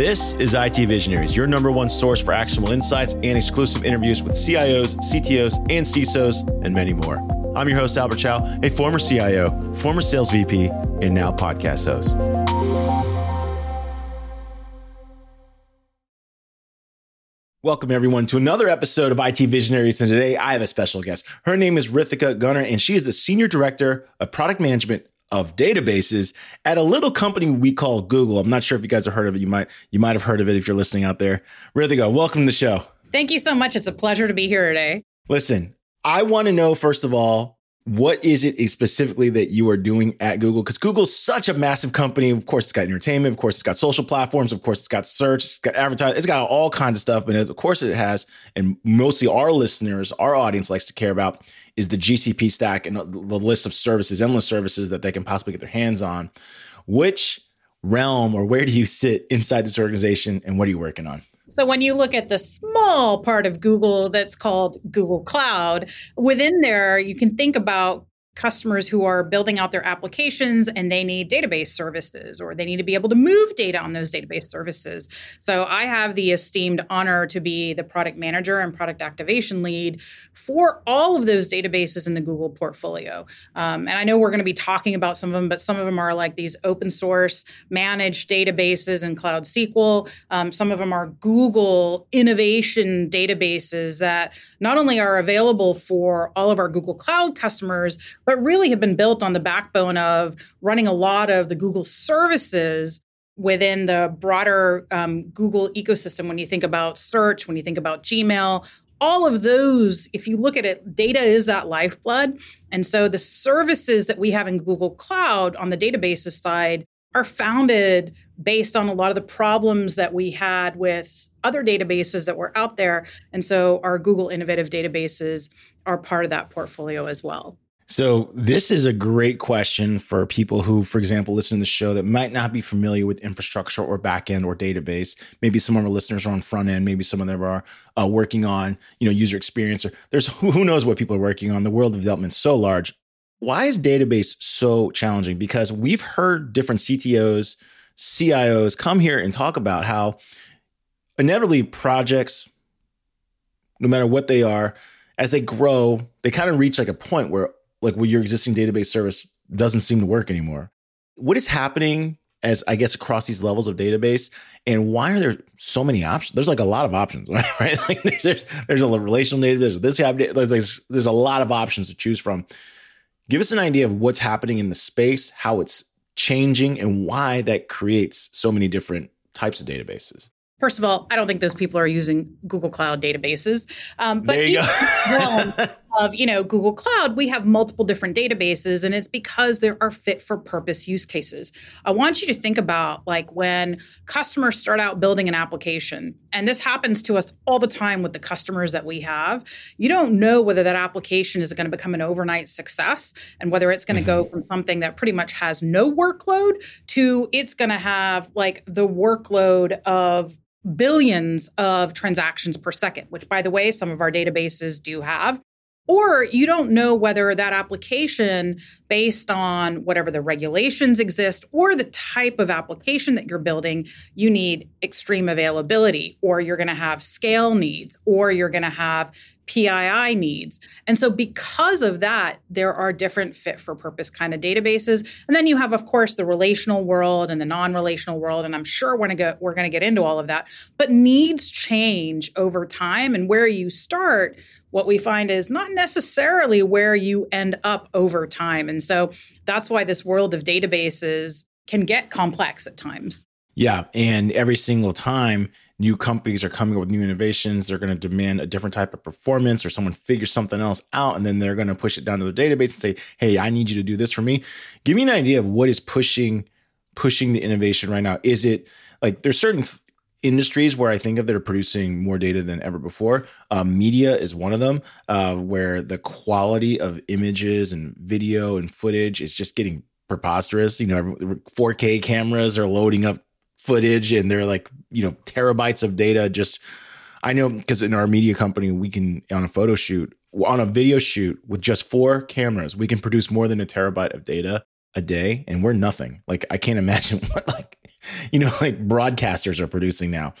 This is IT Visionaries, your number one source for actionable insights and exclusive interviews with CIOs, CTOs, and CISOs, and many more. I'm your host, Albert Chow, a former CIO, former sales VP, and now podcast host. Welcome, everyone, to another episode of IT Visionaries. And today I have a special guest. Her name is Ritika Gunnar, and she is the Senior Director of Product Management of databases at a little company we call Google. I'm not sure if you guys have heard of it. You might you might have heard of it if you're listening out there. Ritika, welcome to the show. Thank you so much. It's a pleasure to be here today. Listen, I want to know first of all what is it specifically that you are doing at Google? Because Google's such a massive company. Of course, it's got entertainment. Of course, it's got social platforms. Of course, it's got search. It's got advertising. It's got all kinds of stuff. But of course, it has, and mostly our listeners, our audience likes to care about is the GCP stack and the list of services, endless services that they can possibly get their hands on. Which realm or where do you sit inside this organization, and what are you working on? So when you look at the small part of Google that's called Google Cloud, within there, you can think about customers who are building out their applications and they need database services or they need to be able to move data on those database services. So I have the esteemed honor to be the product manager and product activation lead for all of those databases in the Google portfolio. Um, and I know we're going to be talking about some of them, but some of them are like these open source managed databases in Cloud SQL. Um, some of them are Google innovation databases that not only are available for all of our Google Cloud customers, but really have been built on the backbone of running a lot of the Google services within the broader um, Google ecosystem. When you think about search, when you think about Gmail, all of those, if you look at it, data is that lifeblood. And so the services that we have in Google Cloud on the databases side are founded based on a lot of the problems that we had with other databases that were out there. And so our Google Innovative databases are part of that portfolio as well. So this is a great question for people who, for example, listen to the show that might not be familiar with infrastructure or backend or database. Maybe some of our listeners are on front end. Maybe some of them are uh, working on, you know, user experience. Or there's who, knows what people are working on. The world of development is so large. Why is database so challenging? Because we've heard different CTOs, CIOs come here and talk about how inevitably projects, no matter what they are, as they grow, they kind of reach like a point where like where your existing database service doesn't seem to work anymore. What is happening as I guess across these levels of database, and why are there so many options? There's like a lot of options, right? right? Like there's there's a relational database, this there's, there's a lot of options to choose from. Give us an idea of what's happening in the space, how it's changing, and why that creates so many different types of databases. First of all, I don't think those people are using Google Cloud databases. Um, but there you go. of you know Google Cloud, we have multiple different databases, and it's because there are fit for purpose use cases. I want you to think about like when customers start out building an application, and this happens to us all the time with the customers that we have. You don't know whether that application is going to become an overnight success, and whether it's going to mm-hmm. go from something that pretty much has no workload to it's going to have like the workload of billions of transactions per second, which, by the way, some of our databases do have. Or you don't know whether that application, based on whatever the regulations exist or the type of application that you're building, you need extreme availability, or you're going to have scale needs, or you're going to have PII needs. And so because of that, there are different fit for purpose kind of databases. And then you have, of course, the relational world and the non-relational world. And I'm sure we're gonna we're gonna get into all of that. But needs change over time. And where you start, what we find is not necessarily where you end up over time. And so that's why this world of databases can get complex at times. Yeah. And every single time new companies are coming up with new innovations, they're going to demand a different type of performance or someone figures something else out and then they're going to push it down to the database and say, Hey, I need you to do this for me. Give me an idea of what is pushing, pushing the innovation right now. Is it like there's certain th- industries where I think of that are producing more data than ever before. Um, media is one of them, uh, where the quality of images and video and footage is just getting preposterous. You know, 4K cameras are loading up footage and they're like you know terabytes of data just i know because in our media company we can on a photo shoot on a video shoot with just four cameras we can produce more than a terabyte of data a day and we're nothing like i can't imagine what like you know, like broadcasters are producing now.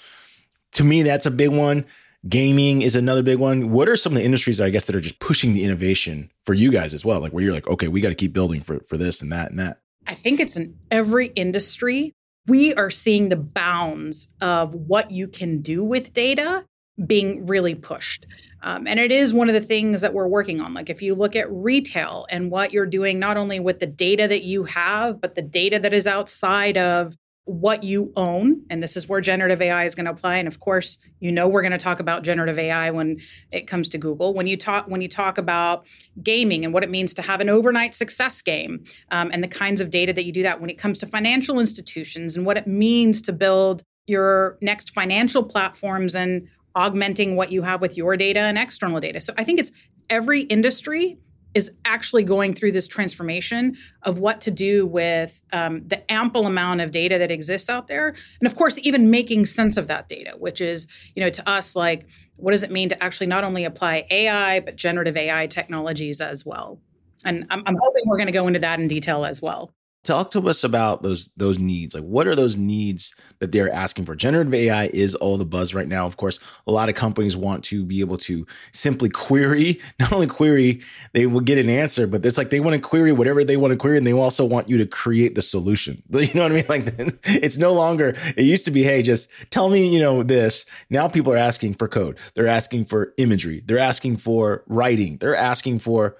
To me, that's a big one. Gaming is another big one. What are some of the industries, I guess, that are just pushing the innovation for you guys as well? Like where you're like, okay, we got to keep building for, for this and that and that. I think it's in every industry. We are seeing the bounds of what you can do with data being really pushed. Um, and it is one of the things that we're working on. Like if you look at retail and what you're doing, not only with the data that you have, but the data that is outside of what you own. And this is where generative AI is going to apply. And of course, you know we're going to talk about generative AI when it comes to Google. When you talk when you talk about gaming and what it means to have an overnight success game, um, and the kinds of data that you do that. When it comes to financial institutions and what it means to build your next financial platforms and augmenting what you have with your data and external data. So I think it's every industry is actually going through this transformation of what to do with um, the ample amount of data that exists out there. And of course even making sense of that data which is you know to us like what does it mean to actually not only apply ai but generative ai technologies as well? And i'm, I'm hoping we're going to go into that in detail as well talk to us about those those needs. Like what are those needs that they're asking for? Generative ai is all the buzz right now. Of course a lot of companies want to be able to simply query. Not only query they will get an answer but it's like they want to query whatever they want to query and they also want you to create the solution. You know what i mean? Like it's no longer it used to be hey just tell me you know this. Now people are asking for code. They're asking for imagery. They're asking for writing. They're asking for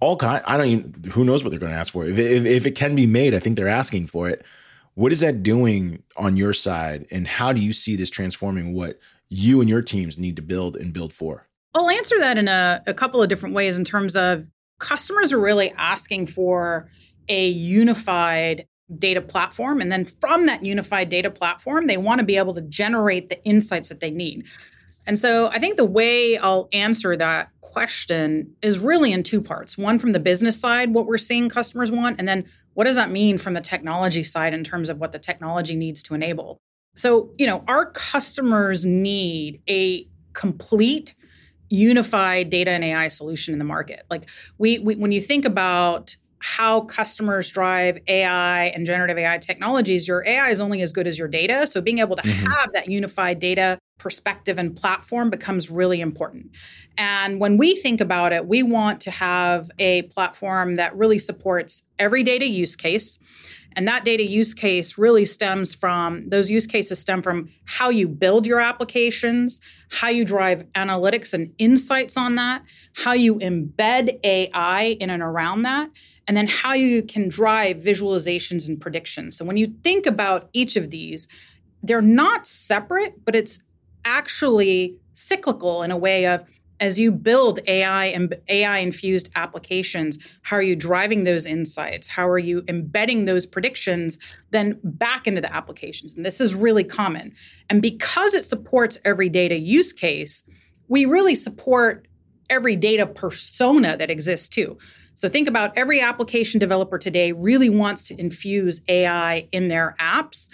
all kind. I don't even. Who knows what they're going to ask for? If, if if it can be made, I think they're asking for it. What is that doing on your side, and how do you see this transforming what you and your teams need to build and build for? I'll answer that in a, a couple of different ways. In terms of customers are really asking for a unified data platform, and then from that unified data platform, they want to be able to generate the insights that they need. And so I think the way I'll answer that question is really in two parts. One from the business side, what we're seeing customers want, and then what does that mean from the technology side in terms of what the technology needs to enable. So, you know, our customers need a complete unified data and AI solution in the market. Like we, we when you think about how customers drive AI and generative AI technologies, your AI is only as good as your data. So being able to mm-hmm. have that unified data perspective and platform becomes really important. And when we think about it, we want to have a platform that really supports every data use case. And that data use case really stems from those use cases stem from how you build your applications, how you drive analytics and insights on that, how you embed AI in and around that, and then how you can drive visualizations and predictions. So when you think about each of these, they're not separate, but it's actually cyclical in a way of as you build AI and AI infused applications, how are you driving those insights? How are you embedding those predictions then back into the applications? And this is really common. And because it supports every data use case, we really support every data persona that exists too. So think about every application developer today really wants to infuse AI in their apps.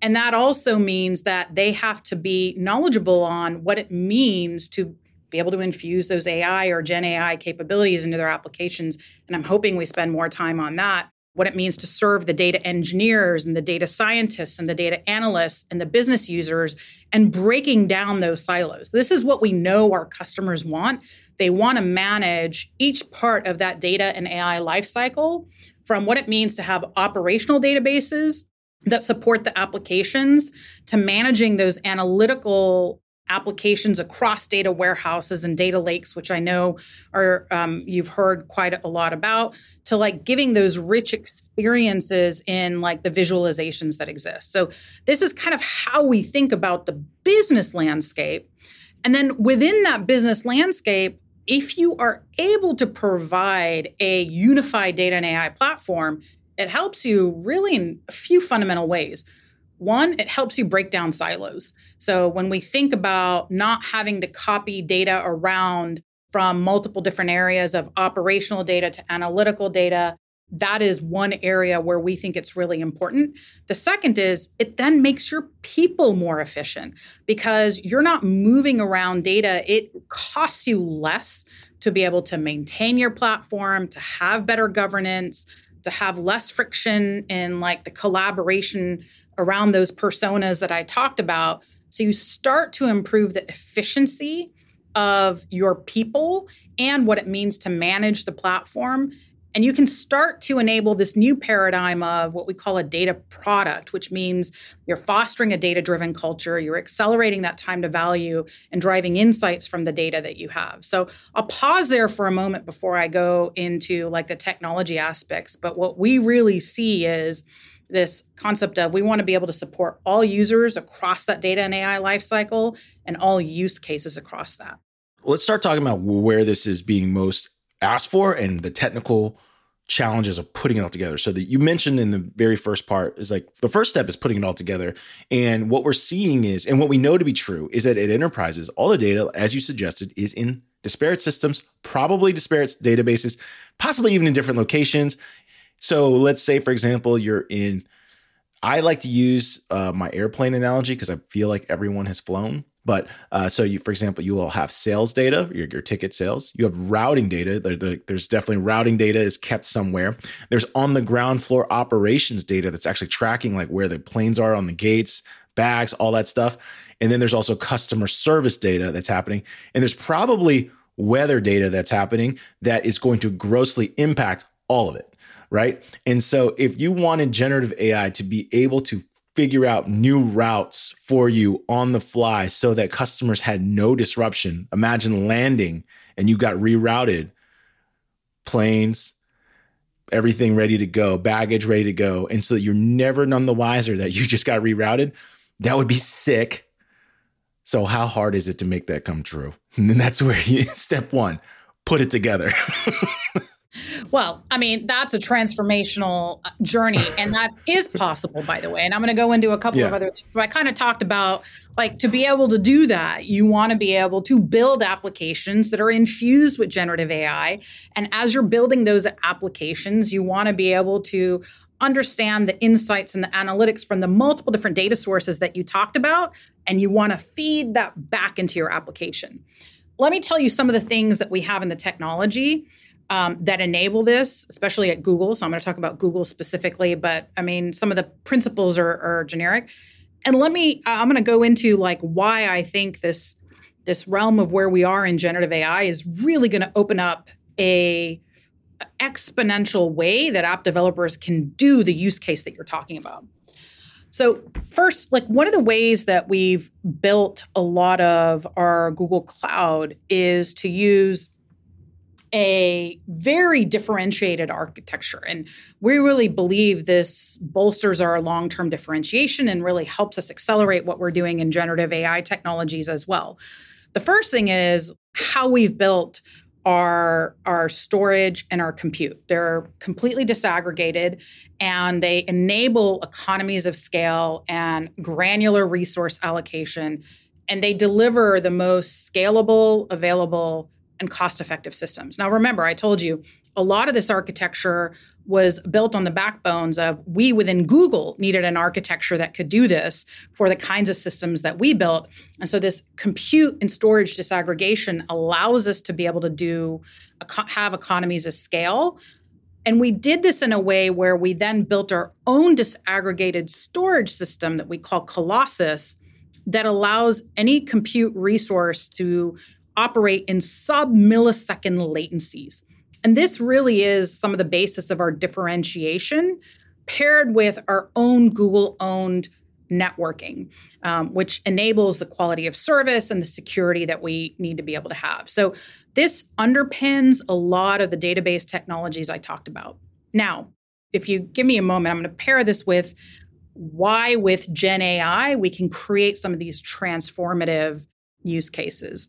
And that also means that they have to be knowledgeable on what it means to be able to infuse those AI or Gen AI capabilities into their applications. And I'm hoping we spend more time on that. What it means to serve the data engineers and the data scientists and the data analysts and the business users and breaking down those silos. This is what we know our customers want. They want to manage each part of that data and AI lifecycle from what it means to have operational databases that support the applications to managing those analytical applications across data warehouses and data lakes which i know are um, you've heard quite a lot about to like giving those rich experiences in like the visualizations that exist so this is kind of how we think about the business landscape and then within that business landscape if you are able to provide a unified data and AI platform, it helps you really in a few fundamental ways. One, it helps you break down silos. So when we think about not having to copy data around from multiple different areas of operational data to analytical data, that is one area where we think it's really important. The second is it then makes your people more efficient because you're not moving around data. It costs you less to be able to maintain your platform, to have better governance, to have less friction in like the collaboration around those personas that I talked about. So you start to improve the efficiency of your people and what it means to manage the platform. And you can start to enable this new paradigm of what we call a data product, which means you're fostering a data driven culture, you're accelerating that time to value and driving insights from the data that you have. So I'll pause there for a moment before I go into like the technology aspects. But what we really see is this concept of we want to be able to support all users across that data and AI lifecycle and all use cases across that. Let's start talking about where this is being most asked for and the technical challenges of putting it all together. So that you mentioned in the very first part is like the first step is putting it all together. And what we're seeing is, and what we know to be true is that at enterprises, all the data, as you suggested, is in disparate systems, probably disparate databases, possibly even in different locations. So let's say, for example, you're in, I like to use uh, my airplane analogy because I feel like everyone has flown. But uh, so you, for example, you will have sales data, your, your ticket sales. You have routing data. There, there, there's definitely routing data is kept somewhere. There's on the ground floor operations data that's actually tracking like where the planes are on the gates, bags, all that stuff. And then there's also customer service data that's happening. And there's probably weather data that's happening that is going to grossly impact all of it. Right. And so if you wanted generative AI to be able to figure out new routes for you on the fly so that customers had no disruption. Imagine landing and you got rerouted, planes, everything ready to go, baggage ready to go. And so you're never none the wiser that you just got rerouted. That would be sick. So, how hard is it to make that come true? And that's where you, step one, put it together. Well, I mean, that's a transformational uh, journey, and that is possible, by the way. And I'm going to go into a couple yeah. of other things. So I kind of talked about like to be able to do that, you want to be able to build applications that are infused with generative AI. And as you're building those applications, you want to be able to understand the insights and the analytics from the multiple different data sources that you talked about, and you want to feed that back into your application. Let me tell you some of the things that we have in the technology um, that enable this, especially at Google. So I'm going to talk about Google specifically, but I mean, some of the principles are, are generic. And let me, I'm going to go into like why I think this this realm of where we are in generative AI is really going to open up a exponential way that app developers can do the use case that you're talking about. So, first, like one of the ways that we've built a lot of our Google Cloud is to use a very differentiated architecture. And we really believe this bolsters our long term differentiation and really helps us accelerate what we're doing in generative AI technologies as well. The first thing is how we've built our our storage and our compute. They're completely disaggregated and they enable economies of scale and granular resource allocation and they deliver the most scalable available and cost effective systems. Now, remember, I told you a lot of this architecture was built on the backbones of we within Google needed an architecture that could do this for the kinds of systems that we built. And so this compute and storage disaggregation allows us to be able to do have economies of scale. And we did this in a way where we then built our own disaggregated storage system that we call Colossus that allows any compute resource to operate in sub millisecond latencies. And this really is some of the basis of our differentiation paired with our own Google owned networking, um, which enables the quality of service and the security that we need to be able to have. So, this underpins a lot of the database technologies I talked about. Now, if you give me a moment, I'm going to pair this with why, with Gen AI, we can create some of these transformative use cases.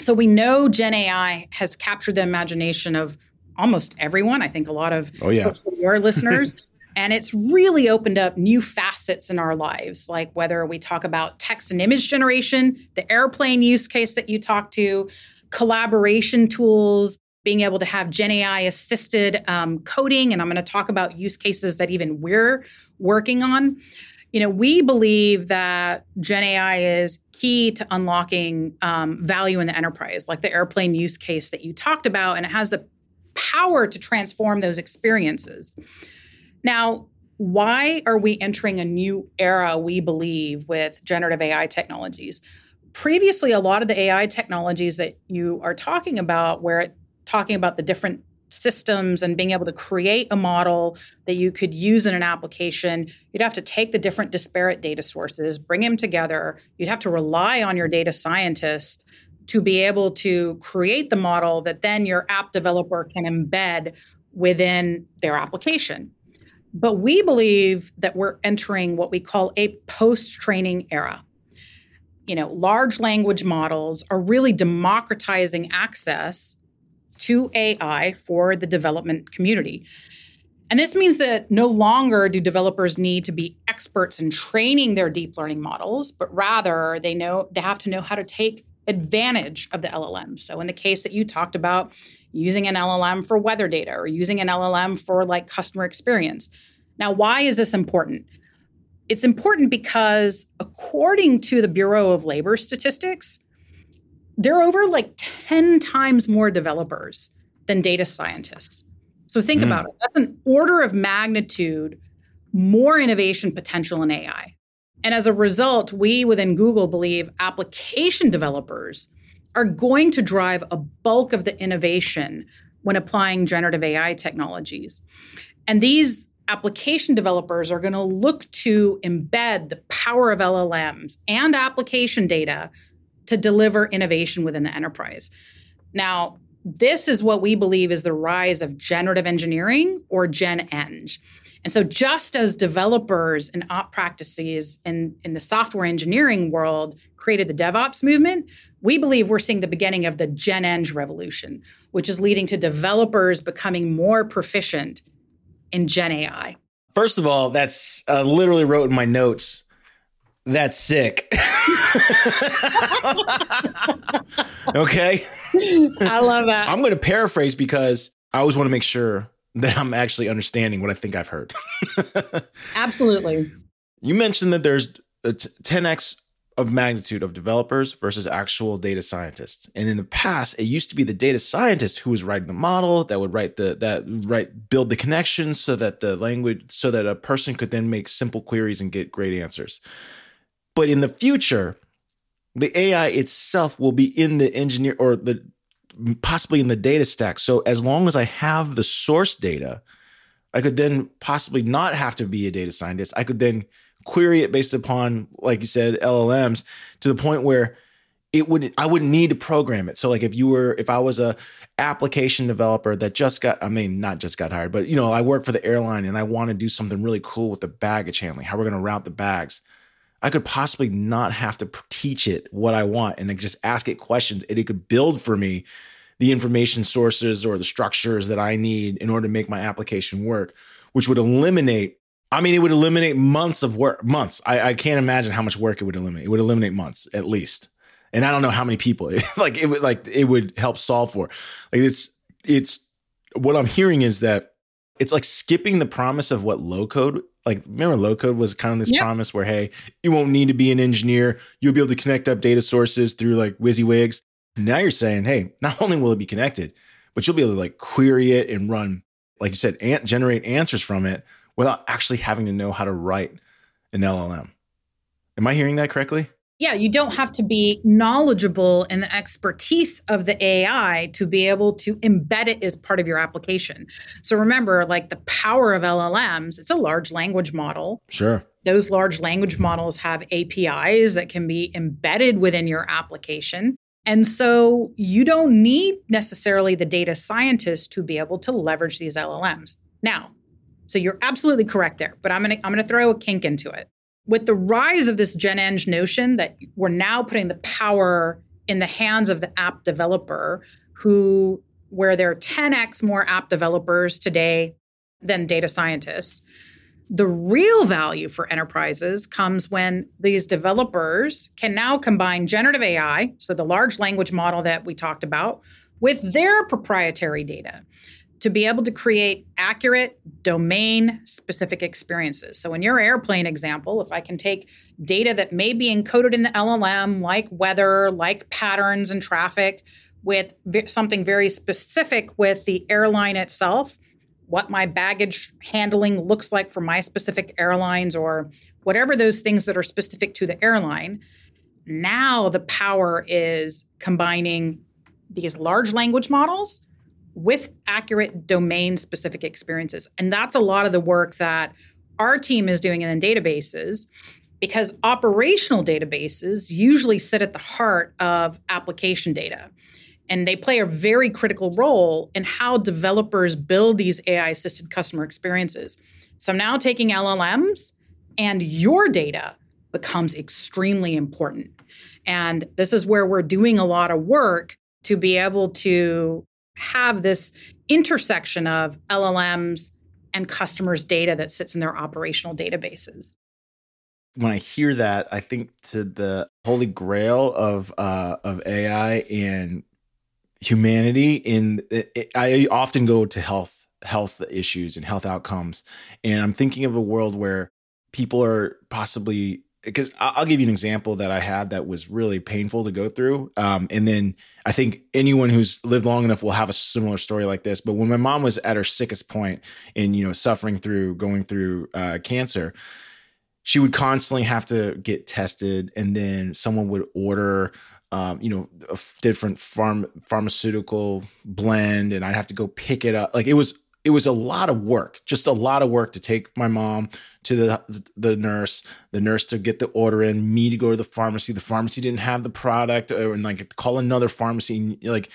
So we know Gen AI has captured the imagination of almost everyone. I think a lot of oh, yeah. your listeners. and it's really opened up new facets in our lives, like whether we talk about text and image generation, the airplane use case that you talked to, collaboration tools, being able to have Gen AI assisted um, coding. And I'm going to talk about use cases that even we're working on you know, we believe that Gen AI is key to unlocking um, value in the enterprise, like the airplane use case that you talked about, and it has the power to transform those experiences. Now, why are we entering a new era, we believe, with generative AI technologies? Previously, a lot of the AI technologies that you are talking about, where it, talking about the different systems and being able to create a model that you could use in an application, you'd have to take the different disparate data sources, bring them together. You'd have to rely on your data scientist to be able to create the model that then your app developer can embed within their application. But we believe that we're entering what we call a post training era. You know, large language models are really democratizing access to AI for the development community. And this means that no longer do developers need to be experts in training their deep learning models, but rather they know they have to know how to take advantage of the LLM. So in the case that you talked about using an LLM for weather data or using an LLM for like customer experience. Now, why is this important? It's important because according to the Bureau of Labor Statistics, there are over like 10 times more developers than data scientists. So think mm. about it. That's an order of magnitude more innovation potential in AI. And as a result, we within Google believe application developers are going to drive a bulk of the innovation when applying generative AI technologies. And these application developers are going to look to embed the power of LLMs and application data to deliver innovation within the enterprise. Now, this is what we believe is the rise of generative engineering or Gen Eng. And so, just as developers and op practices in, in the software engineering world created the DevOps movement, we believe we're seeing the beginning of the Gen Eng revolution, which is leading to developers becoming more proficient in Gen AI. First of all, that's uh, literally wrote in my notes. That's sick. okay. I love that. I'm going to paraphrase because I always want to make sure that I'm actually understanding what I think I've heard. Absolutely. You mentioned that there's a 10x of magnitude of developers versus actual data scientists. And in the past, it used to be the data scientist who was writing the model that would write the that write build the connections so that the language so that a person could then make simple queries and get great answers. But in the future, the AI itself will be in the engineer or the possibly in the data stack. So as long as I have the source data, I could then possibly not have to be a data scientist. I could then query it based upon, like you said, LLMs to the point where it would I wouldn't need to program it. So like if you were if I was a application developer that just got I mean not just got hired, but you know, I work for the airline and I want to do something really cool with the baggage handling, how we're going to route the bags. I could possibly not have to teach it what I want and just ask it questions and it could build for me the information sources or the structures that I need in order to make my application work, which would eliminate I mean, it would eliminate months of work, months. I, I, can't imagine how much work it would eliminate. It would eliminate months at least. And I don't know how many people like it would like it would help solve for. Like it's it's what I'm hearing is that it's like skipping the promise of what low code like remember low code was kind of this yep. promise where hey you won't need to be an engineer. You'll be able to connect up data sources through like WYSIWYGs. Now you're saying hey not only will it be connected but you'll be able to like query it and run like you said an- generate answers from it without actually having to know how to write an llm am i hearing that correctly yeah, you don't have to be knowledgeable in the expertise of the AI to be able to embed it as part of your application. So remember, like the power of LLMs, it's a large language model. Sure. Those large language models have APIs that can be embedded within your application. And so you don't need necessarily the data scientist to be able to leverage these LLMs. Now, so you're absolutely correct there, but I'm going to I'm going to throw a kink into it with the rise of this Gen Eng notion that we're now putting the power in the hands of the app developer, who where there are 10x more app developers today than data scientists. The real value for enterprises comes when these developers can now combine generative AI, so the large language model that we talked about, with their proprietary data to be able to create accurate domain specific experiences. So, in your airplane example, if I can take data that may be encoded in the LLM, like weather, like patterns and traffic, with something very specific with the airline itself, what my baggage handling looks like for my specific airlines or whatever those things that are specific to the airline. Now the power is combining these large language models with accurate domain specific experiences. And that's a lot of the work that our team is doing in databases because operational databases usually sit at the heart of application data. And they play a very critical role in how developers build these AI assisted customer experiences. So now taking LLMs and your data becomes extremely important. And this is where we're doing a lot of work to be able to have this intersection of LLMs and customers' data that sits in their operational databases. When I hear that, I think to the holy grail of uh, of AI and humanity. In it, I often go to health health issues and health outcomes, and I'm thinking of a world where people are possibly because I'll give you an example that I had that was really painful to go through. Um, and then I think anyone who's lived long enough will have a similar story like this. But when my mom was at her sickest point and, you know, suffering through going through uh, cancer, she would constantly have to get tested. And then someone would order, um, you know, a different farm pharmaceutical blend and I'd have to go pick it up. Like it was it was a lot of work, just a lot of work to take my mom to the the nurse, the nurse to get the order in, me to go to the pharmacy. The pharmacy didn't have the product, or and like call another pharmacy. Like,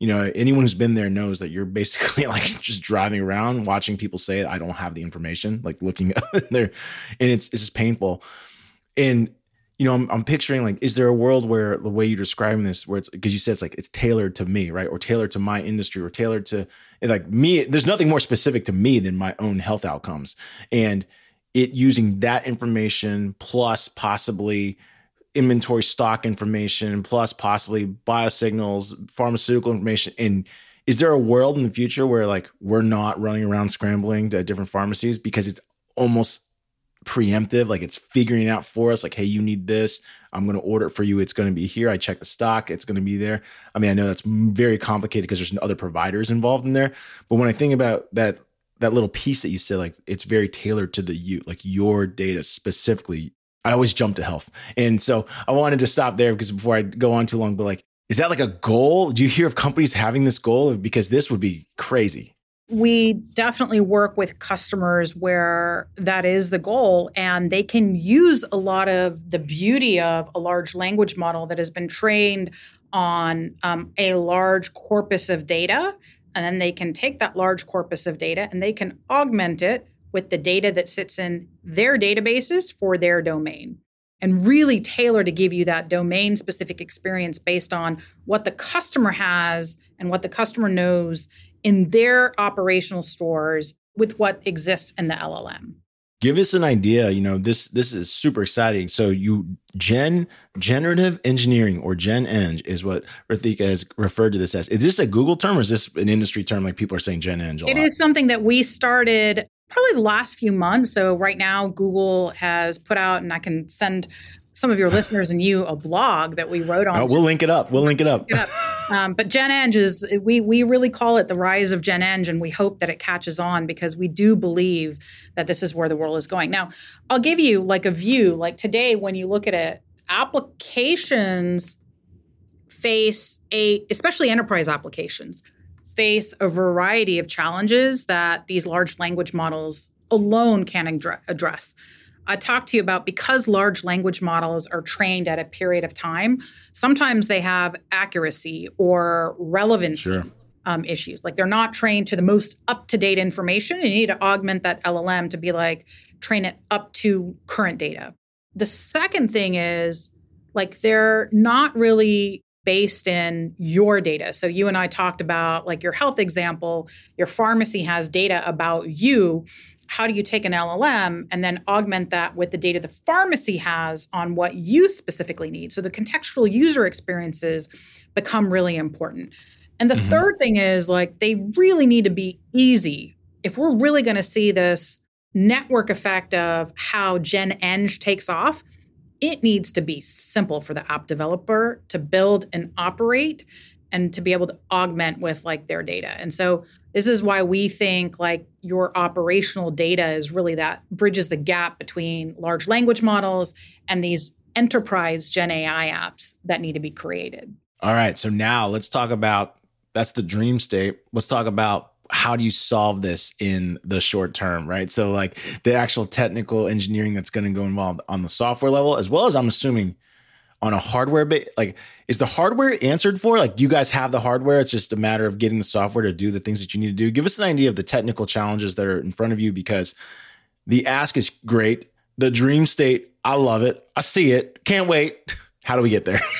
you know, anyone who's been there knows that you're basically like just driving around, watching people say, "I don't have the information," like looking there, and it's it's just painful. And you know, I'm, I'm picturing like, is there a world where the way you're describing this, where it's because you said it's like it's tailored to me, right, or tailored to my industry, or tailored to like me. There's nothing more specific to me than my own health outcomes, and it using that information plus possibly inventory stock information plus possibly biosignals, pharmaceutical information, and is there a world in the future where like we're not running around scrambling to different pharmacies because it's almost preemptive like it's figuring out for us like hey you need this i'm going to order it for you it's going to be here i check the stock it's going to be there. I mean i know that's very complicated because there's other providers involved in there but when i think about that that little piece that you said like it's very tailored to the you like your data specifically i always jump to health. And so i wanted to stop there because before i go on too long but like is that like a goal? Do you hear of companies having this goal? Because this would be crazy we definitely work with customers where that is the goal and they can use a lot of the beauty of a large language model that has been trained on um, a large corpus of data and then they can take that large corpus of data and they can augment it with the data that sits in their databases for their domain and really tailor to give you that domain specific experience based on what the customer has and what the customer knows in their operational stores with what exists in the LLM. Give us an idea. You know, this this is super exciting. So you gen generative engineering or gen eng is what Ritika has referred to this as. Is this a Google term or is this an industry term like people are saying gen eng? It is something that we started probably the last few months. So right now Google has put out and I can send some of your listeners and you a blog that we wrote on. Oh, we'll link it up. We'll link it up. Um, but Gen Eng is we we really call it the rise of Gen Eng, and we hope that it catches on because we do believe that this is where the world is going. Now, I'll give you like a view. Like today, when you look at it, applications face a especially enterprise applications face a variety of challenges that these large language models alone can address. I talked to you about because large language models are trained at a period of time, sometimes they have accuracy or relevancy. Sure. Um, issues like they're not trained to the most up to date information. You need to augment that LLM to be like train it up to current data. The second thing is like they're not really based in your data. So you and I talked about like your health example, your pharmacy has data about you how do you take an LLM and then augment that with the data the pharmacy has on what you specifically need? So the contextual user experiences become really important. And the mm-hmm. third thing is like they really need to be easy. If we're really going to see this network effect of how Gen Eng takes off, it needs to be simple for the app developer to build and operate and to be able to augment with like their data. And so this is why we think like your operational data is really that bridges the gap between large language models and these enterprise Gen AI apps that need to be created. All right. So now let's talk about that's the dream state. Let's talk about how do you solve this in the short term, right? So like the actual technical engineering that's going to go involved on the software level, as well as I'm assuming on a hardware bit like is the hardware answered for? Like you guys have the hardware? It's just a matter of getting the software to do the things that you need to do. Give us an idea of the technical challenges that are in front of you because the ask is great. The dream state i love it. I see it. Can't wait. How do we get there?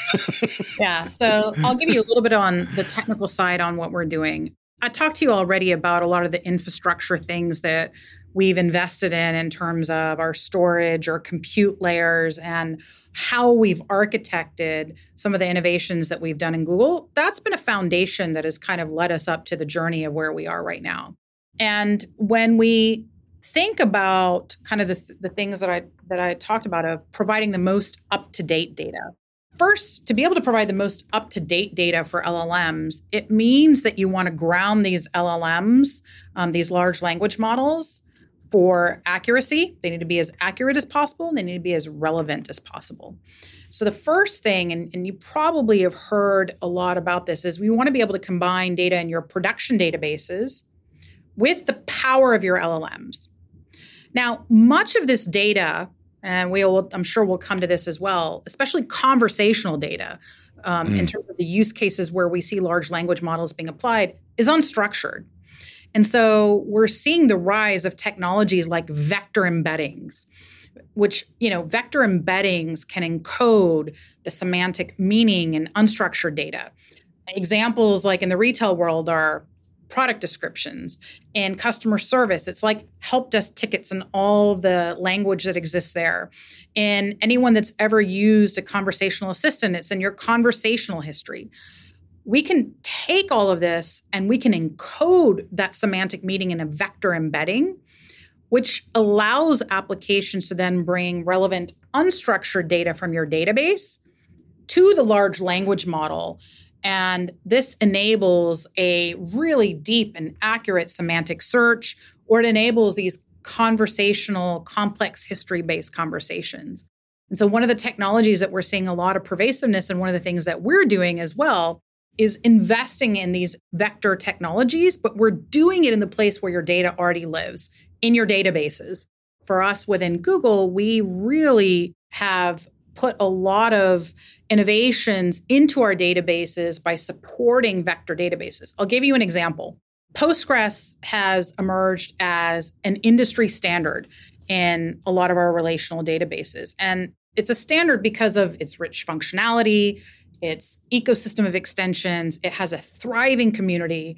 Yeah so i'll give you a little bit on the technical side on what we're doing. I talked to you already about a lot of the infrastructure things that we've invested in in terms of our storage or compute layers and how we've architected some of the innovations that we've done in Google. That's been a foundation that has kind of led us up to the journey of where we are right now. And when we think about kind of the, the things that I that I talked about of providing the most up to date data, First, to be able to provide the most up to date data for LLMs, it means that you want to ground these LLMs, um, these large language models, for accuracy. They need to be as accurate as possible, and they need to be as relevant as possible. So, the first thing, and, and you probably have heard a lot about this, is we want to be able to combine data in your production databases with the power of your LLMs. Now, much of this data and we will i'm sure we'll come to this as well especially conversational data um, mm. in terms of the use cases where we see large language models being applied is unstructured and so we're seeing the rise of technologies like vector embeddings which you know vector embeddings can encode the semantic meaning in unstructured data examples like in the retail world are product descriptions and customer service. It's like help desk tickets and all the language that exists there. And anyone that's ever used a conversational assistant, it's in your conversational history. We can take all of this and we can encode that semantic meaning in a vector embedding, which allows applications to then bring relevant unstructured data from your database to the large language model and this enables a really deep and accurate semantic search, or it enables these conversational, complex history based conversations. And so, one of the technologies that we're seeing a lot of pervasiveness, and one of the things that we're doing as well, is investing in these vector technologies, but we're doing it in the place where your data already lives in your databases. For us within Google, we really have put a lot of innovations into our databases by supporting vector databases. I'll give you an example. Postgres has emerged as an industry standard in a lot of our relational databases. And it's a standard because of its rich functionality, its ecosystem of extensions, it has a thriving community.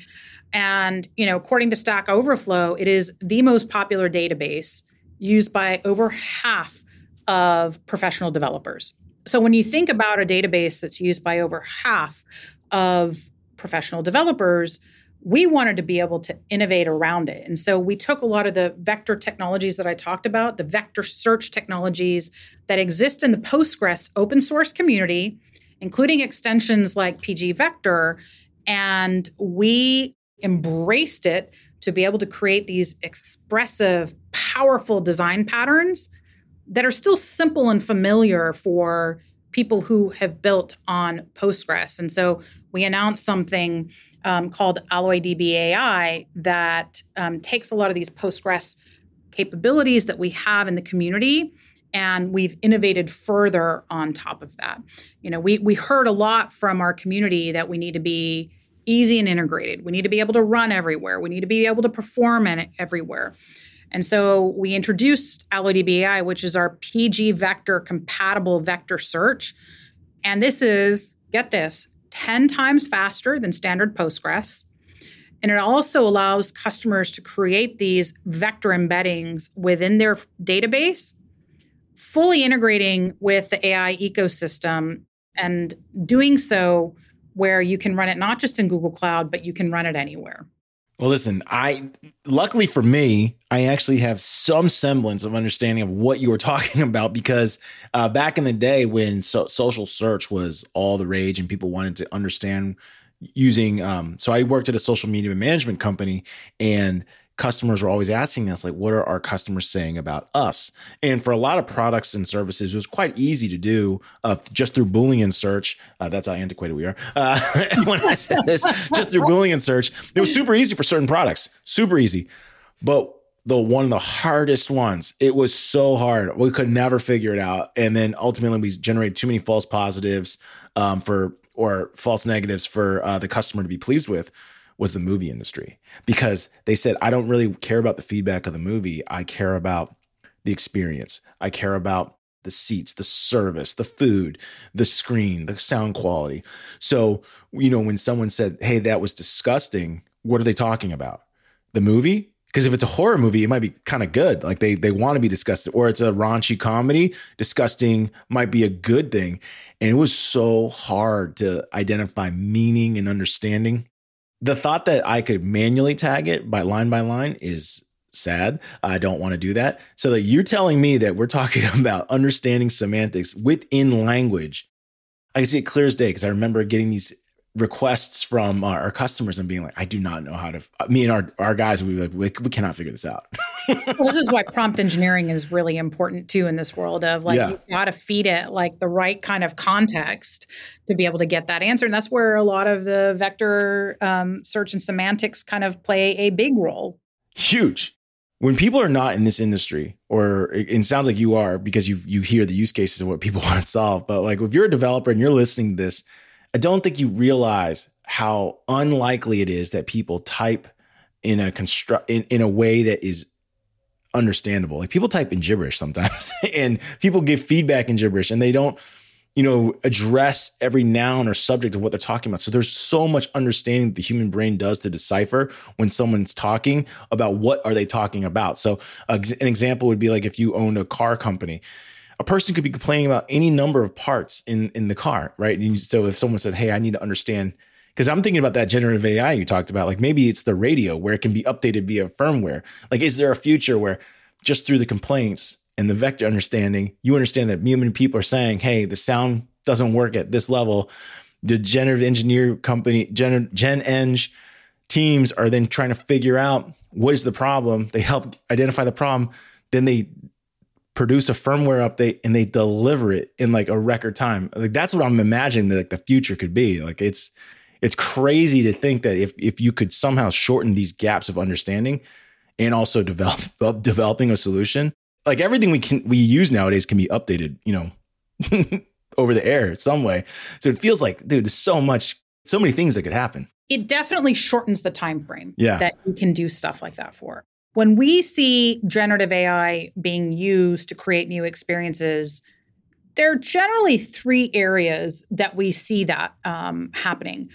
And, you know, according to Stack Overflow, it is the most popular database used by over half of professional developers. So when you think about a database that's used by over half of professional developers, we wanted to be able to innovate around it. And so we took a lot of the vector technologies that I talked about, the vector search technologies that exist in the Postgres open source community, including extensions like PG Vector. and we embraced it to be able to create these expressive, powerful design patterns that are still simple and familiar for people who have built on Postgres. And so we announced something um, called AlloyDB AI that um, takes a lot of these Postgres capabilities that we have in the community and we've innovated further on top of that. You know, we we heard a lot from our community that we need to be easy and integrated. We need to be able to run everywhere. We need to be able to perform everywhere. And so we introduced AlloyDB which is our PG vector compatible vector search. And this is, get this, 10 times faster than standard Postgres. And it also allows customers to create these vector embeddings within their database, fully integrating with the AI ecosystem and doing so where you can run it not just in Google Cloud, but you can run it anywhere. Well, listen, I luckily for me, I actually have some semblance of understanding of what you were talking about because uh, back in the day when so- social search was all the rage and people wanted to understand using um, so i worked at a social media management company and customers were always asking us like what are our customers saying about us and for a lot of products and services it was quite easy to do uh, just through boolean search uh, that's how antiquated we are uh, when i said this just through boolean search it was super easy for certain products super easy but the one of the hardest ones. It was so hard. We could never figure it out. And then ultimately we generated too many false positives um, for or false negatives for uh, the customer to be pleased with was the movie industry because they said I don't really care about the feedback of the movie. I care about the experience. I care about the seats, the service, the food, the screen, the sound quality. So, you know, when someone said, "Hey, that was disgusting," what are they talking about? The movie? because if it's a horror movie, it might be kind of good. Like they they want to be disgusted, or it's a raunchy comedy. Disgusting might be a good thing, and it was so hard to identify meaning and understanding. The thought that I could manually tag it by line by line is sad. I don't want to do that. So that you're telling me that we're talking about understanding semantics within language. I can see it clear as day because I remember getting these requests from our, customers and being like, I do not know how to. Me and our our guys would be like, we, we cannot figure this out. well, this is why prompt engineering is really important too in this world of like yeah. you got to feed it like the right kind of context to be able to get that answer, and that's where a lot of the vector um, search and semantics kind of play a big role. Huge. When people are not in this industry, or it, it sounds like you are because you you hear the use cases of what people want to solve, but like if you're a developer and you're listening to this I don't think you realize how unlikely it is that people type in a construct in, in a way that is understandable. Like people type in gibberish sometimes and people give feedback in gibberish and they don't, you know, address every noun or subject of what they're talking about. So there's so much understanding that the human brain does to decipher when someone's talking about what are they talking about. So uh, an example would be like if you owned a car company a person could be complaining about any number of parts in in the car, right? And so if someone said, "Hey, I need to understand," because I'm thinking about that generative AI you talked about, like maybe it's the radio where it can be updated via firmware. Like, is there a future where just through the complaints and the vector understanding, you understand that many people are saying, "Hey, the sound doesn't work at this level." The generative engineer company, Gen, Gen Eng teams are then trying to figure out what is the problem. They help identify the problem. Then they produce a firmware update and they deliver it in like a record time. Like that's what I'm imagining that like the future could be. Like it's it's crazy to think that if if you could somehow shorten these gaps of understanding and also develop developing a solution, like everything we can we use nowadays can be updated, you know, over the air some way. So it feels like, dude, there's so much, so many things that could happen. It definitely shortens the time frame yeah. that you can do stuff like that for. When we see generative AI being used to create new experiences, there are generally three areas that we see that um, happening.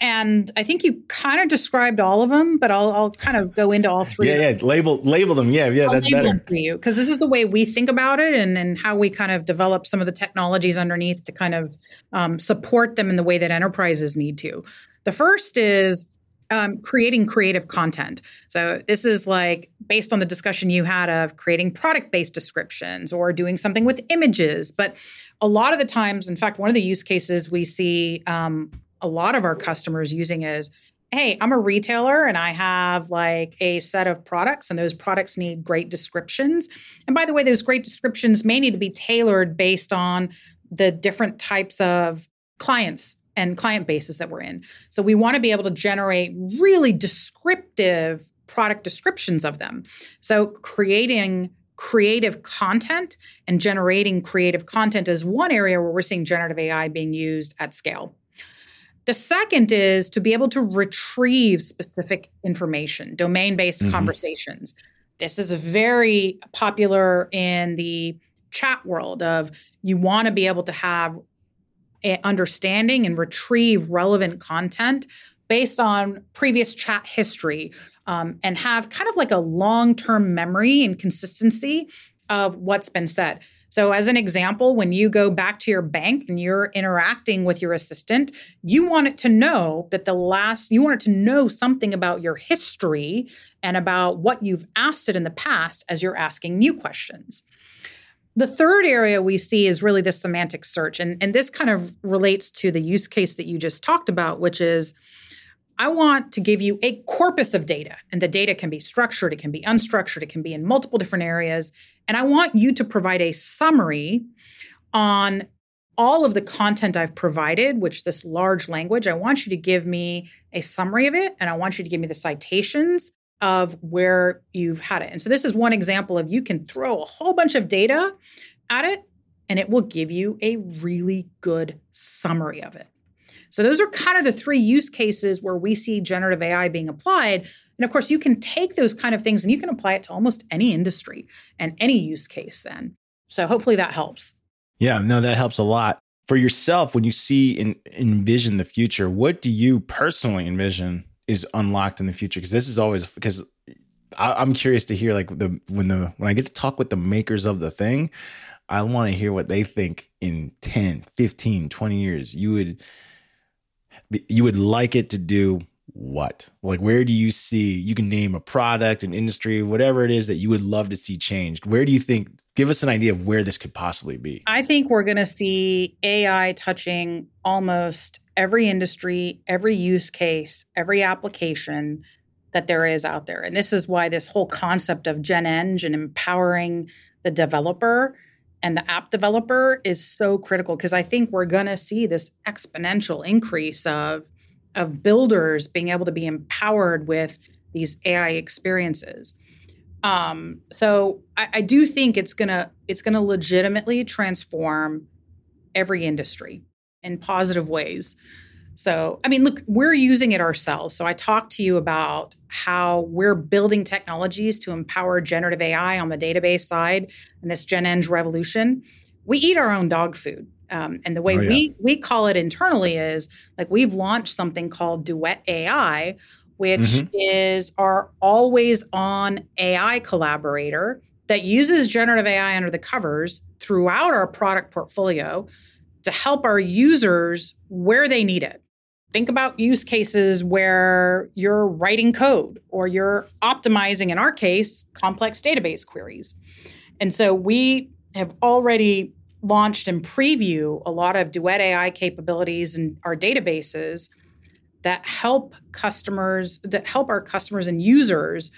And I think you kind of described all of them, but I'll, I'll kind of go into all three. yeah, yeah, label label them. Yeah, yeah, I'll that's better for you because this is the way we think about it, and and how we kind of develop some of the technologies underneath to kind of um, support them in the way that enterprises need to. The first is um, creating creative content. So this is like based on the discussion you had of creating product-based descriptions or doing something with images. But a lot of the times, in fact, one of the use cases we see um, a lot of our customers using is hey, I'm a retailer and I have like a set of products, and those products need great descriptions. And by the way, those great descriptions may need to be tailored based on the different types of clients and client bases that we're in. So we want to be able to generate really descriptive product descriptions of them. So creating creative content and generating creative content is one area where we're seeing generative AI being used at scale. The second is to be able to retrieve specific information, domain based mm-hmm. conversations. This is very popular in the chat world of you want to be able to have understanding and retrieve relevant content based on previous chat history um, and have kind of like a long term memory and consistency of what's been said. So, as an example, when you go back to your bank and you're interacting with your assistant, you want it to know that the last, you want it to know something about your history and about what you've asked it in the past as you're asking new questions. The third area we see is really the semantic search. And, and this kind of relates to the use case that you just talked about, which is I want to give you a corpus of data. And the data can be structured, it can be unstructured, it can be in multiple different areas. And I want you to provide a summary on all of the content I've provided, which this large language, I want you to give me a summary of it. And I want you to give me the citations of where you've had it. And so this is one example of you can throw a whole bunch of data at it and it will give you a really good summary of it. So those are kind of the three use cases where we see generative AI being applied. And of course, you can take those kind of things and you can apply it to almost any industry and any use case then. So hopefully that helps. Yeah, no, that helps a lot. For yourself, when you see and envision the future, what do you personally envision is unlocked in the future because this is always because I, am curious to hear like the when the when I get to talk with the makers of the thing, I want to hear what they think in 10, 15, 20 years. You would you would like it to do what? Like where do you see you can name a product, an industry, whatever it is that you would love to see changed. Where do you think give us an idea of where this could possibly be? I think we're going to see AI touching almost every industry, every use case, every application that there is out there. And this is why this whole concept of Gen Eng and empowering the developer and the app developer is so critical because I think we're going to see this exponential increase of of builders being able to be empowered with these AI experiences. Um, so I, I do think it's gonna it's gonna legitimately transform every industry in positive ways. So, I mean, look, we're using it ourselves. So, I talked to you about how we're building technologies to empower generative AI on the database side and this Gen Eng revolution. We eat our own dog food. Um, and the way oh, yeah. we we call it internally is like we've launched something called Duet AI, which mm-hmm. is our always on AI collaborator that uses generative AI under the covers throughout our product portfolio to help our users where they need it. Think about use cases where you're writing code or you're optimizing, in our case, complex database queries. And so we have already launched and preview a lot of Duet AI capabilities in our databases that help customers, that help our customers and users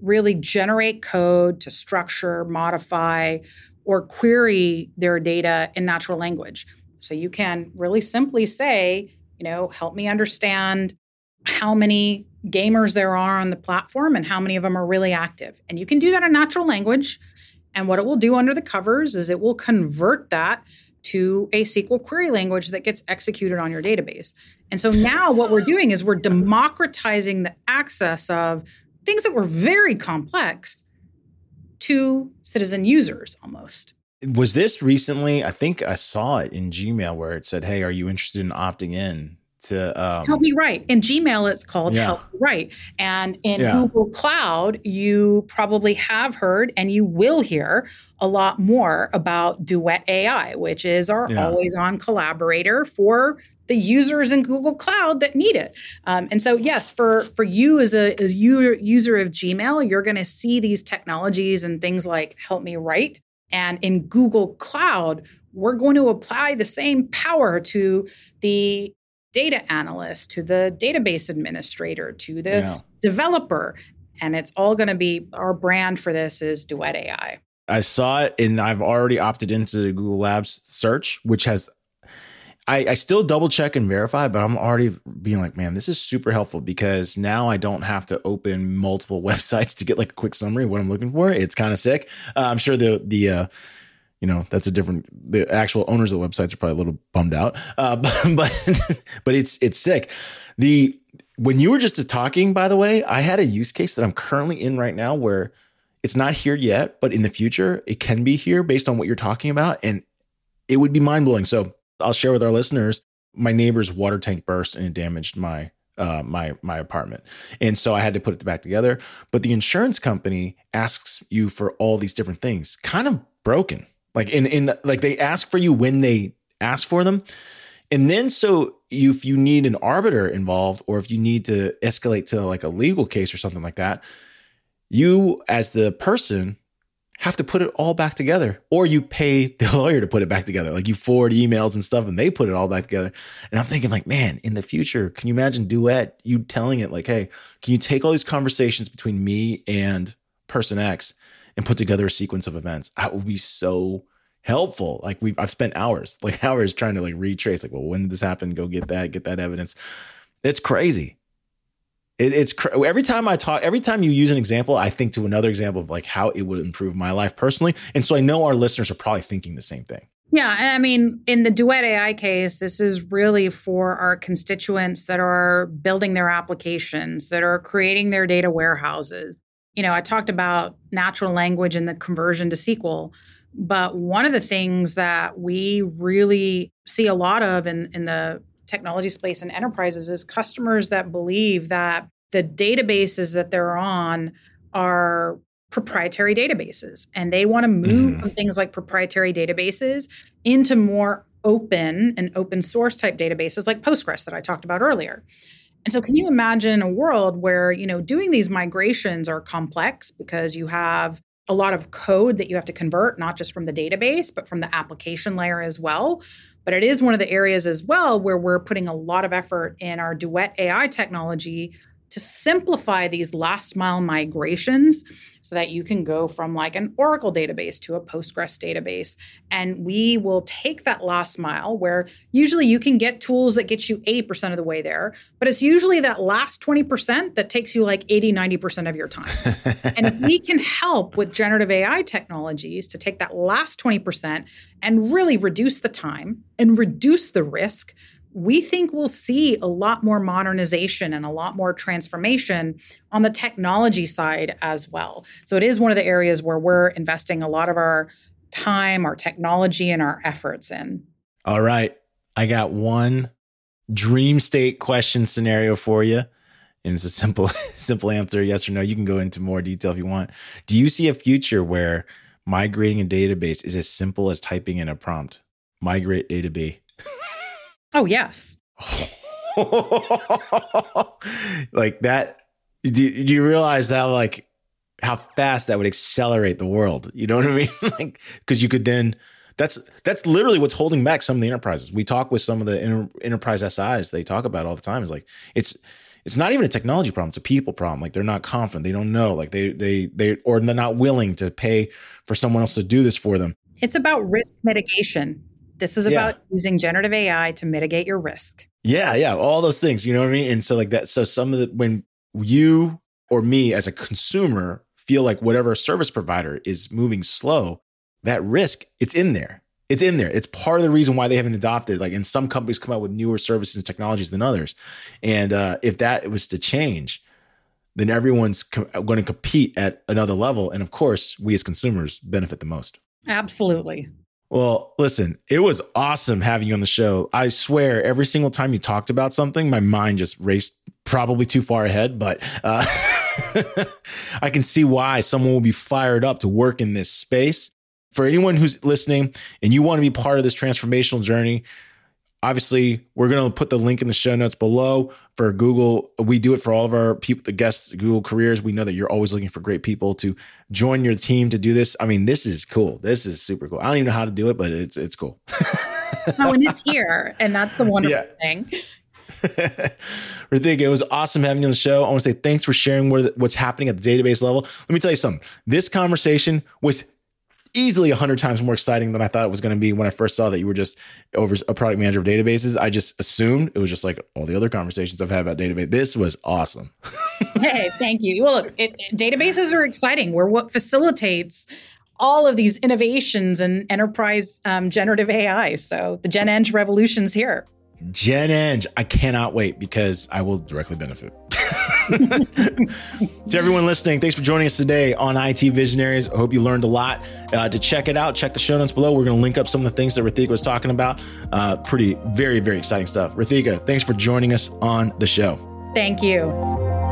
really generate code to structure, modify, or query their data in natural language. So you can really simply say, you know, help me understand how many gamers there are on the platform and how many of them are really active. And you can do that in natural language. And what it will do under the covers is it will convert that to a SQL query language that gets executed on your database. And so now what we're doing is we're democratizing the access of things that were very complex to citizen users almost was this recently? I think I saw it in Gmail where it said, "Hey, are you interested in opting in to um, help me write?" In Gmail, it's called yeah. Help Me Write, and in yeah. Google Cloud, you probably have heard and you will hear a lot more about Duet AI, which is our yeah. always-on collaborator for the users in Google Cloud that need it. Um, and so, yes, for for you as a as you user of Gmail, you're going to see these technologies and things like Help Me Write and in Google Cloud, we're going to apply the same power to the data analyst, to the database administrator, to the yeah. developer. And it's all going to be our brand for this is Duet AI. I saw it and I've already opted into Google Labs search, which has I, I still double check and verify, but I'm already being like, man, this is super helpful because now I don't have to open multiple websites to get like a quick summary of what I'm looking for. It's kind of sick. Uh, I'm sure the the uh, you know that's a different the actual owners of the websites are probably a little bummed out, uh, but but it's it's sick. The when you were just talking, by the way, I had a use case that I'm currently in right now where it's not here yet, but in the future it can be here based on what you're talking about, and it would be mind blowing. So I'll share with our listeners. My neighbor's water tank burst and it damaged my uh, my my apartment, and so I had to put it back together. But the insurance company asks you for all these different things, kind of broken. Like in in like they ask for you when they ask for them, and then so if you need an arbiter involved, or if you need to escalate to like a legal case or something like that, you as the person have to put it all back together or you pay the lawyer to put it back together. Like you forward emails and stuff and they put it all back together. And i'm thinking like man in the future can you imagine duet you telling it like hey can you take all these conversations between me and person x and put together a sequence of events? That would be so helpful. Like we've i've spent hours like hours trying to like retrace like well when did this happen? Go get that get that evidence. It's crazy it, it's cr- every time I talk, every time you use an example, I think to another example of like how it would improve my life personally. And so I know our listeners are probably thinking the same thing. Yeah. And I mean, in the Duet AI case, this is really for our constituents that are building their applications, that are creating their data warehouses. You know, I talked about natural language and the conversion to SQL. But one of the things that we really see a lot of in, in the technology space and enterprises is customers that believe that the databases that they're on are proprietary databases and they want to move mm. from things like proprietary databases into more open and open source type databases like Postgres that I talked about earlier. And so can you imagine a world where, you know, doing these migrations are complex because you have a lot of code that you have to convert not just from the database but from the application layer as well. But it is one of the areas as well where we're putting a lot of effort in our Duet AI technology to simplify these last mile migrations so that you can go from like an Oracle database to a Postgres database. And we will take that last mile where usually you can get tools that get you 80% of the way there, but it's usually that last 20% that takes you like 80, 90% of your time. and if we can help with generative AI technologies to take that last 20% and really reduce the time and reduce the risk we think we'll see a lot more modernization and a lot more transformation on the technology side as well. So it is one of the areas where we're investing a lot of our time, our technology, and our efforts in. All right. I got one dream state question scenario for you. And it's a simple, simple answer, yes or no. You can go into more detail if you want. Do you see a future where migrating a database is as simple as typing in a prompt? Migrate A to B. Oh, yes. like that. Do, do, you realize that, like, how fast that would accelerate the world? You know what I mean? like, because you could then. That's that's literally what's holding back some of the enterprises. We talk with some of the inter, enterprise SIs. They talk about all the time. Is like it's it's not even a technology problem it's a people problem like they're not confident they don't know like they they they or they're not willing to pay for someone else to do this for them it's about risk mitigation this is about yeah. using generative AI to mitigate your risk. Yeah, yeah, all those things. You know what I mean? And so like that. So some of the when you or me as a consumer feel like whatever service provider is moving slow, that risk it's in there. It's in there. It's part of the reason why they haven't adopted. Like, and some companies come out with newer services and technologies than others. And uh, if that was to change, then everyone's co- going to compete at another level. And of course, we as consumers benefit the most. Absolutely. Well, listen, it was awesome having you on the show. I swear, every single time you talked about something, my mind just raced probably too far ahead, but uh, I can see why someone will be fired up to work in this space. For anyone who's listening and you want to be part of this transformational journey, Obviously, we're going to put the link in the show notes below for Google. We do it for all of our people, the guests, Google careers. We know that you're always looking for great people to join your team to do this. I mean, this is cool. This is super cool. I don't even know how to do it, but it's it's cool. oh, and it's here, and that's the wonderful yeah. thing. Ritika, it was awesome having you on the show. I want to say thanks for sharing what's happening at the database level. Let me tell you something. This conversation was easily a hundred times more exciting than I thought it was going to be when I first saw that you were just over a product manager of databases. I just assumed it was just like all the other conversations I've had about database. This was awesome. hey, thank you. Well, look, it, databases are exciting. We're what facilitates all of these innovations and enterprise um, generative AI. So the Gen Eng revolution's here. Gen Eng, I cannot wait because I will directly benefit. to everyone listening, thanks for joining us today on IT Visionaries. I hope you learned a lot. Uh, to check it out, check the show notes below. We're going to link up some of the things that Ritika was talking about. Uh, pretty, very, very exciting stuff. Ritika, thanks for joining us on the show. Thank you.